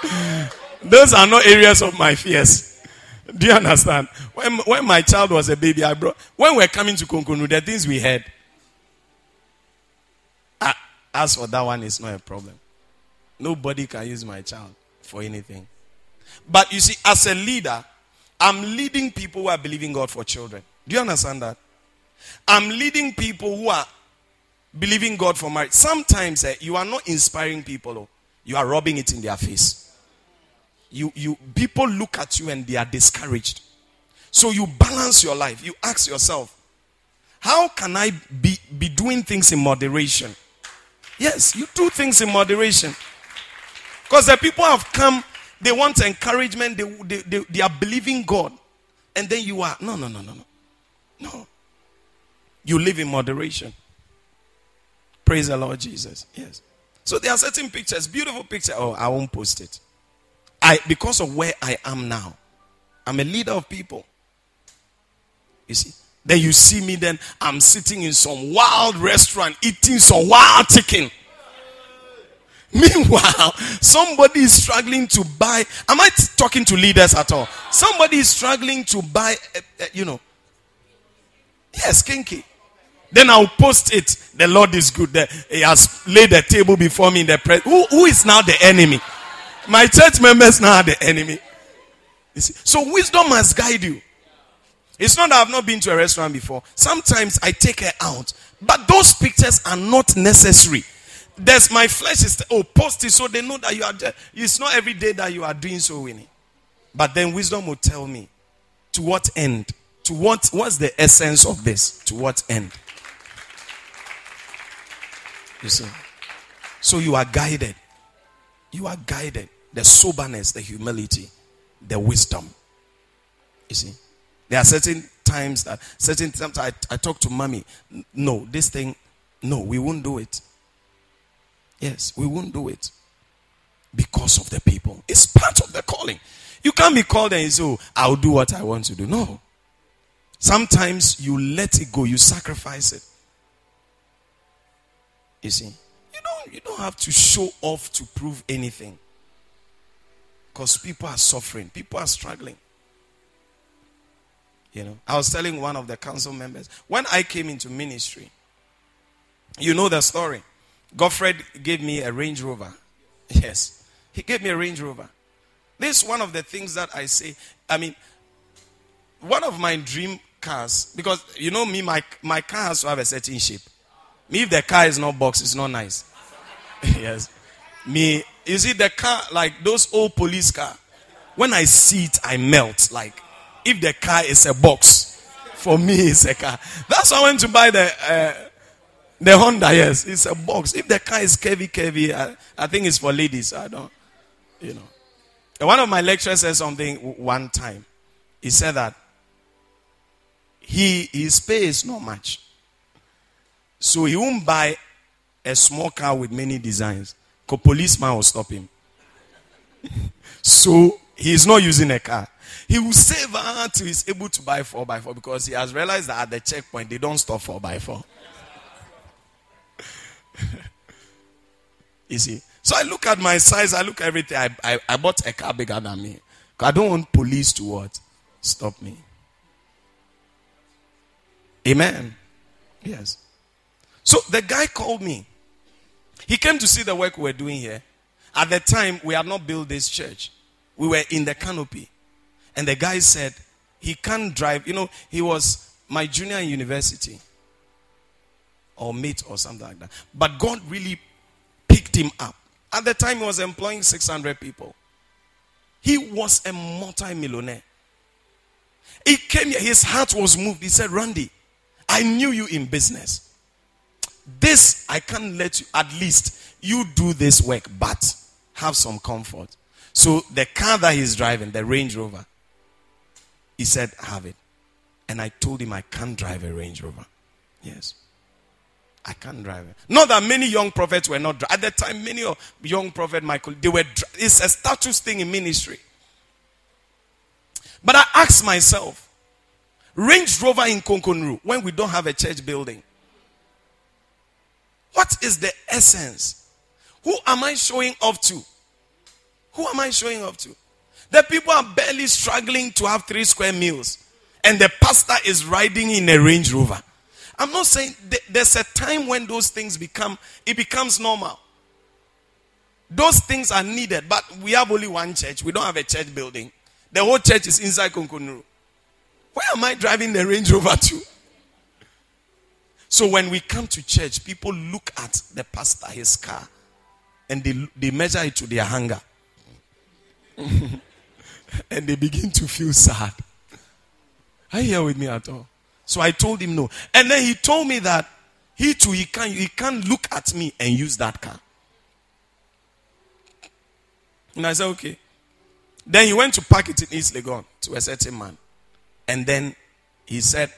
<laughs> Those are not areas of my fears. Do you understand? When, when my child was a baby, I brought, when we're coming to Konkonuru, the things we had. Ah, as for that one, it's not a problem. Nobody can use my child for anything. But you see, as a leader, I'm leading people who are believing God for children. Do you understand that? I'm leading people who are believing God for marriage. Sometimes eh, you are not inspiring people, oh, you are rubbing it in their face you you people look at you and they are discouraged so you balance your life you ask yourself how can i be be doing things in moderation yes you do things in moderation because the people have come they want encouragement they, they, they, they are believing god. And then you are no no no no no. No. You live in moderation. Praise the lord jesus. Yes. So there are certain pictures beautiful picture. Oh i won't post it. I because of where I am now, I'm a leader of people. You see, then you see me, then I'm sitting in some wild restaurant eating some wild chicken. <laughs> Meanwhile, somebody is struggling to buy. Am I talking to leaders at all? Somebody is struggling to buy, uh, uh, you know. Yes, kinky. Then I'll post it. The Lord is good. he has laid a table before me in the press. Who, who is now the enemy? My church members now are the enemy. So wisdom must guide you. It's not that I've not been to a restaurant before. Sometimes I take her out, but those pictures are not necessary. There's my flesh is oh post it so they know that you are there. It's not every day that you are doing so winning. But then wisdom will tell me to what end? To what what's the essence of this? To what end? You see. So you are guided. You are guided. The soberness, the humility, the wisdom. You see, there are certain times that certain times I, I talk to mommy. No, this thing, no, we won't do it. Yes, we won't do it because of the people. It's part of the calling. You can't be called and say, oh, I'll do what I want to do. No. Sometimes you let it go, you sacrifice it. You see, you don't, you don't have to show off to prove anything. Because people are suffering, people are struggling. You know, I was telling one of the council members when I came into ministry, you know the story. Godfred gave me a Range Rover. <laughs> Yes, he gave me a Range Rover. This is one of the things that I say. I mean, one of my dream cars, because you know me, my, my car has to have a certain shape. Me, if the car is not box, it's not nice. <laughs> yes. Me, you see the car, like those old police car. When I see it, I melt. Like, if the car is a box, for me, it's a car. That's why I went to buy the uh, the Honda. Yes, it's a box. If the car is heavy, heavy, I, I think it's for ladies. I don't, you know. One of my lecturers said something one time. He said that he his pay is not much, so he won't buy a small car with many designs. Because policeman will stop him. <laughs> so he is not using a car. He will save until he's able to buy 4x4 because he has realized that at the checkpoint they don't stop 4x4. <laughs> you see? So I look at my size, I look at everything. I, I, I bought a car bigger than me. I don't want police to what? Stop me. Amen. Yes. So the guy called me. He came to see the work we were doing here. At the time, we had not built this church. We were in the canopy. And the guy said, he can't drive. You know, he was my junior in university or mate or something like that. But God really picked him up. At the time, he was employing 600 people. He was a multi-millionaire. He came here, his heart was moved. He said, Randy, I knew you in business. This, I can't let you, at least you do this work, but have some comfort. So the car that he's driving, the Range Rover, he said, have it. And I told him I can't drive a Range Rover. Yes. I can't drive it. Not that many young prophets were not at the time. Many young prophet Michael they were. It's a status thing in ministry. But I asked myself, Range Rover in Konkonuru when we don't have a church building. What is the essence? Who am I showing off to? Who am I showing off to? The people are barely struggling to have three square meals, and the pastor is riding in a Range Rover. I'm not saying there's a time when those things become it becomes normal. Those things are needed, but we have only one church. We don't have a church building. The whole church is inside Konkonuru. Where am I driving the Range Rover to? So when we come to church, people look at the pastor, his car, and they, they measure it to their hunger. <laughs> and they begin to feel sad. Are you here with me at all? So I told him no. And then he told me that he too, he can't, he can't look at me and use that car. And I said, okay. Then he went to park it in East Legon to a certain man. And then he said,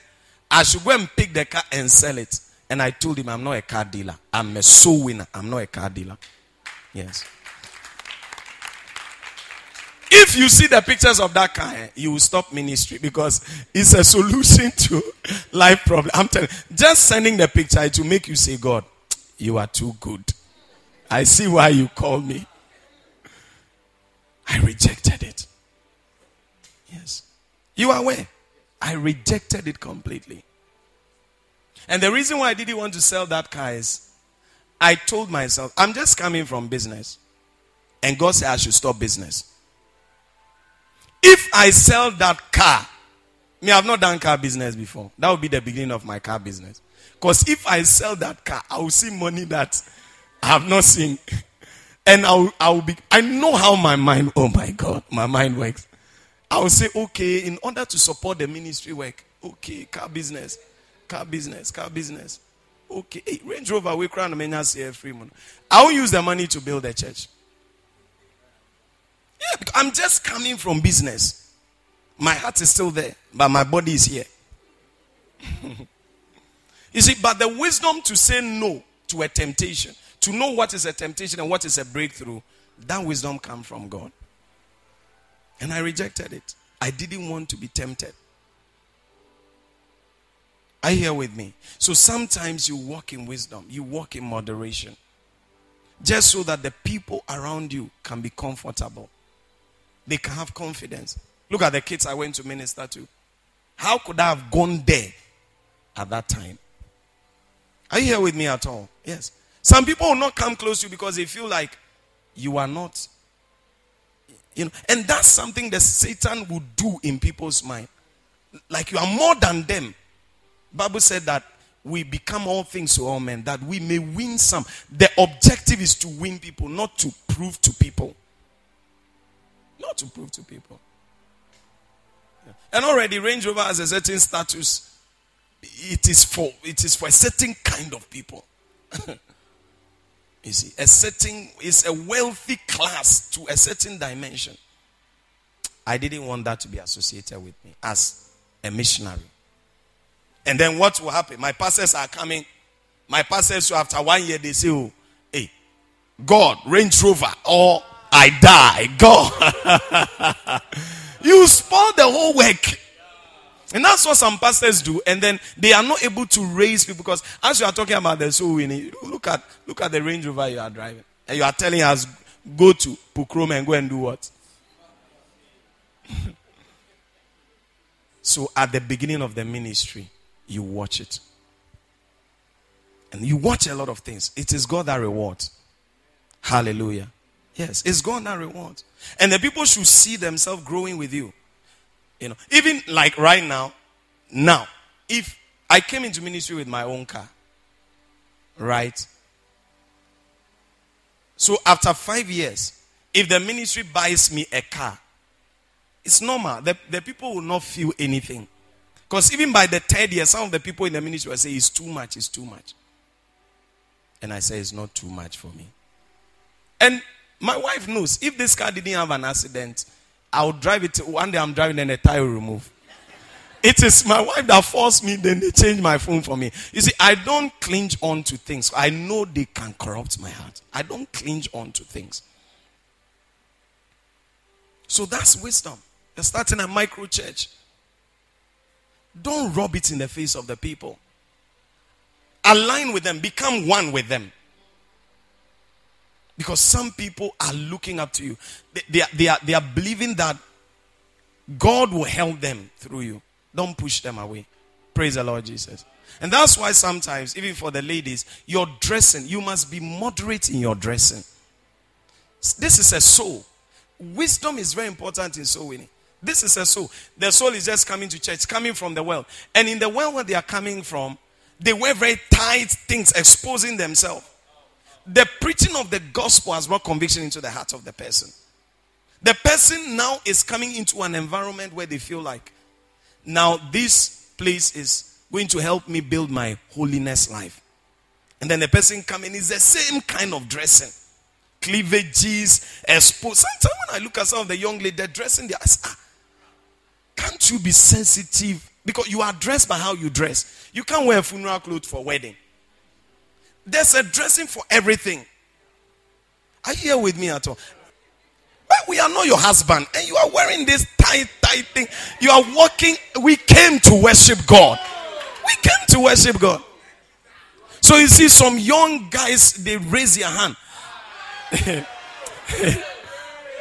I should go and pick the car and sell it. And I told him, I'm not a car dealer. I'm a soul winner. I'm not a car dealer. Yes. If you see the pictures of that car, eh, you will stop ministry because it's a solution <laughs> to life problem. I'm telling you, just sending the picture will make you say, God, you are too good. I see why you called me. I rejected it. Yes. You are aware? I rejected it completely. And the reason why I didn't want to sell that car is I told myself, I'm just coming from business. And God said I should stop business. If I sell that car, me, I've not done car business before. That would be the beginning of my car business. Because if I sell that car, I will see money that I have not seen. <laughs> And I will, I will be, I know how my mind, oh my God, my mind works. I will say, okay, in order to support the ministry work, okay, car business, car business, car business. Okay, hey, Range Rover, we crown the free money. I will use the money to build a church. Yeah, I'm just coming from business. My heart is still there, but my body is here. <laughs> you see, but the wisdom to say no to a temptation, to know what is a temptation and what is a breakthrough, that wisdom comes from God. And I rejected it. I didn't want to be tempted. Are you here with me? So sometimes you walk in wisdom, you walk in moderation. just so that the people around you can be comfortable. They can have confidence. Look at the kids I went to minister to. How could I have gone there at that time? Are you here with me at all? Yes. Some people will not come close to you because they feel like you are not. You know, and that's something that Satan will do in people's mind. Like you are more than them. Bible said that we become all things to all men, that we may win some. The objective is to win people, not to prove to people. Not to prove to people. Yeah. And already Range Rover has a certain status. It is for it is for a certain kind of people. <laughs> you see, a certain is a wealthy class to a certain dimension. I didn't want that to be associated with me as a missionary. And then what will happen? My pastors are coming. My pastors, after one year, they say, Oh, hey, God, Range Rover, or I die. God. <laughs> you spoil the whole work. And that's what some pastors do. And then they are not able to raise people because as you are talking about the soul winning, look at look at the Range Rover you are driving. And you are telling us go to Pukrom and go and do what? <laughs> so at the beginning of the ministry, you watch it. And you watch a lot of things. It is God that rewards. Hallelujah. Yes, it's God that rewards. And the people should see themselves growing with you. You know, even like right now, now, if I came into ministry with my own car, right? So after five years, if the ministry buys me a car, it's normal. The, the people will not feel anything. Because even by the third year, some of the people in the ministry will say, It's too much, it's too much. And I say, It's not too much for me. And my wife knows if this car didn't have an accident, I'll drive it. One day I'm driving and the tire will remove. It is my wife that forced me, then they change my phone for me. You see, I don't cling on to things. I know they can corrupt my heart. I don't cling on to things. So that's wisdom. You're starting a micro church. Don't rub it in the face of the people. Align with them, become one with them. Because some people are looking up to you. They, they, are, they, are, they are believing that God will help them through you. Don't push them away. Praise the Lord Jesus. And that's why sometimes, even for the ladies, your dressing, you must be moderate in your dressing. This is a soul. Wisdom is very important in soul winning. This is a soul. The soul is just coming to church, coming from the world. And in the world where they are coming from, they wear very tight things, exposing themselves. The preaching of the gospel has brought conviction into the heart of the person. The person now is coming into an environment where they feel like, now this place is going to help me build my holiness life. And then the person coming is the same kind of dressing. Cleavages, exposed. Sometimes when I look at some of the young ladies, they're dressing their ah, can't you be sensitive? Because you are dressed by how you dress. You can't wear funeral clothes for wedding. There's a dressing for everything. Are you here with me at all? But we are not your husband, and you are wearing this tight, tight thing. You are walking. We came to worship God. We came to worship God. So you see, some young guys they raise their hand. <laughs>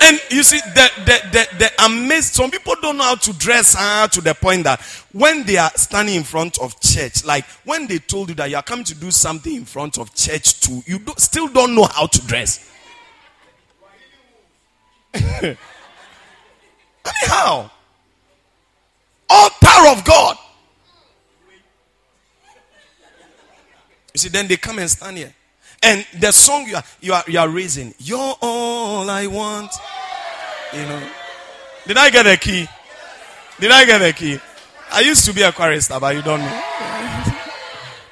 And you see, the, the, the, the amazed, some people don't know how to dress uh, to the point that when they are standing in front of church, like when they told you that you are coming to do something in front of church too, you do, still don't know how to dress. <laughs> Anyhow, altar of God. You see, then they come and stand here. And the song you are you are you are raising, you're all I want. You know. Did I get a key? Did I get a key? I used to be a chorister, but you don't know.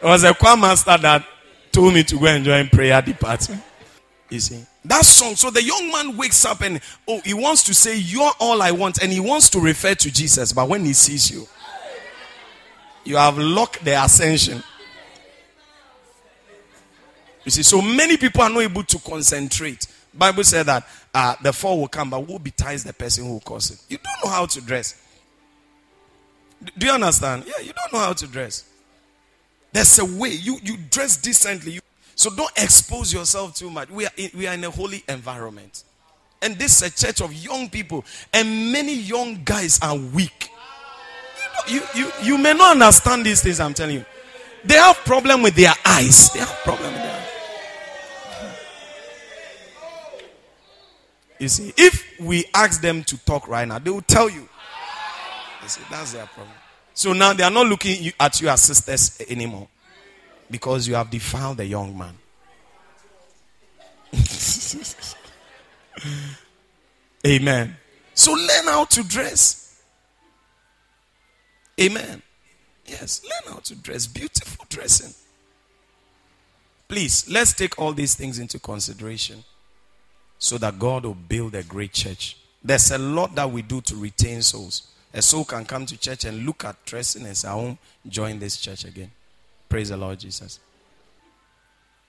It was a choir master that told me to go and join prayer department. You see. That song. So the young man wakes up and oh, he wants to say, You're all I want, and he wants to refer to Jesus, but when he sees you, you have locked the ascension. You see, so many people are not able to concentrate. Bible said that uh, the fall will come, but who betides the person who causes it? You don't know how to dress. Do you understand? Yeah, you don't know how to dress. There's a way. You you dress decently. You, So don't expose yourself too much. We are in, we are in a holy environment. And this is a church of young people, and many young guys are weak. You, you, you may not understand these things I'm telling you. They have problem with their eyes. They have problem with their You see, if we ask them to talk right now, they will tell you. You see, that's their problem. So now they are not looking at you as sisters anymore because you have defiled the young man. <laughs> Amen. So learn how to dress. Amen. Yes, learn how to dress. Beautiful dressing. Please, let's take all these things into consideration so that God will build a great church. There's a lot that we do to retain souls. A soul can come to church and look at dressing and say, I won't join this church again. Praise the Lord Jesus.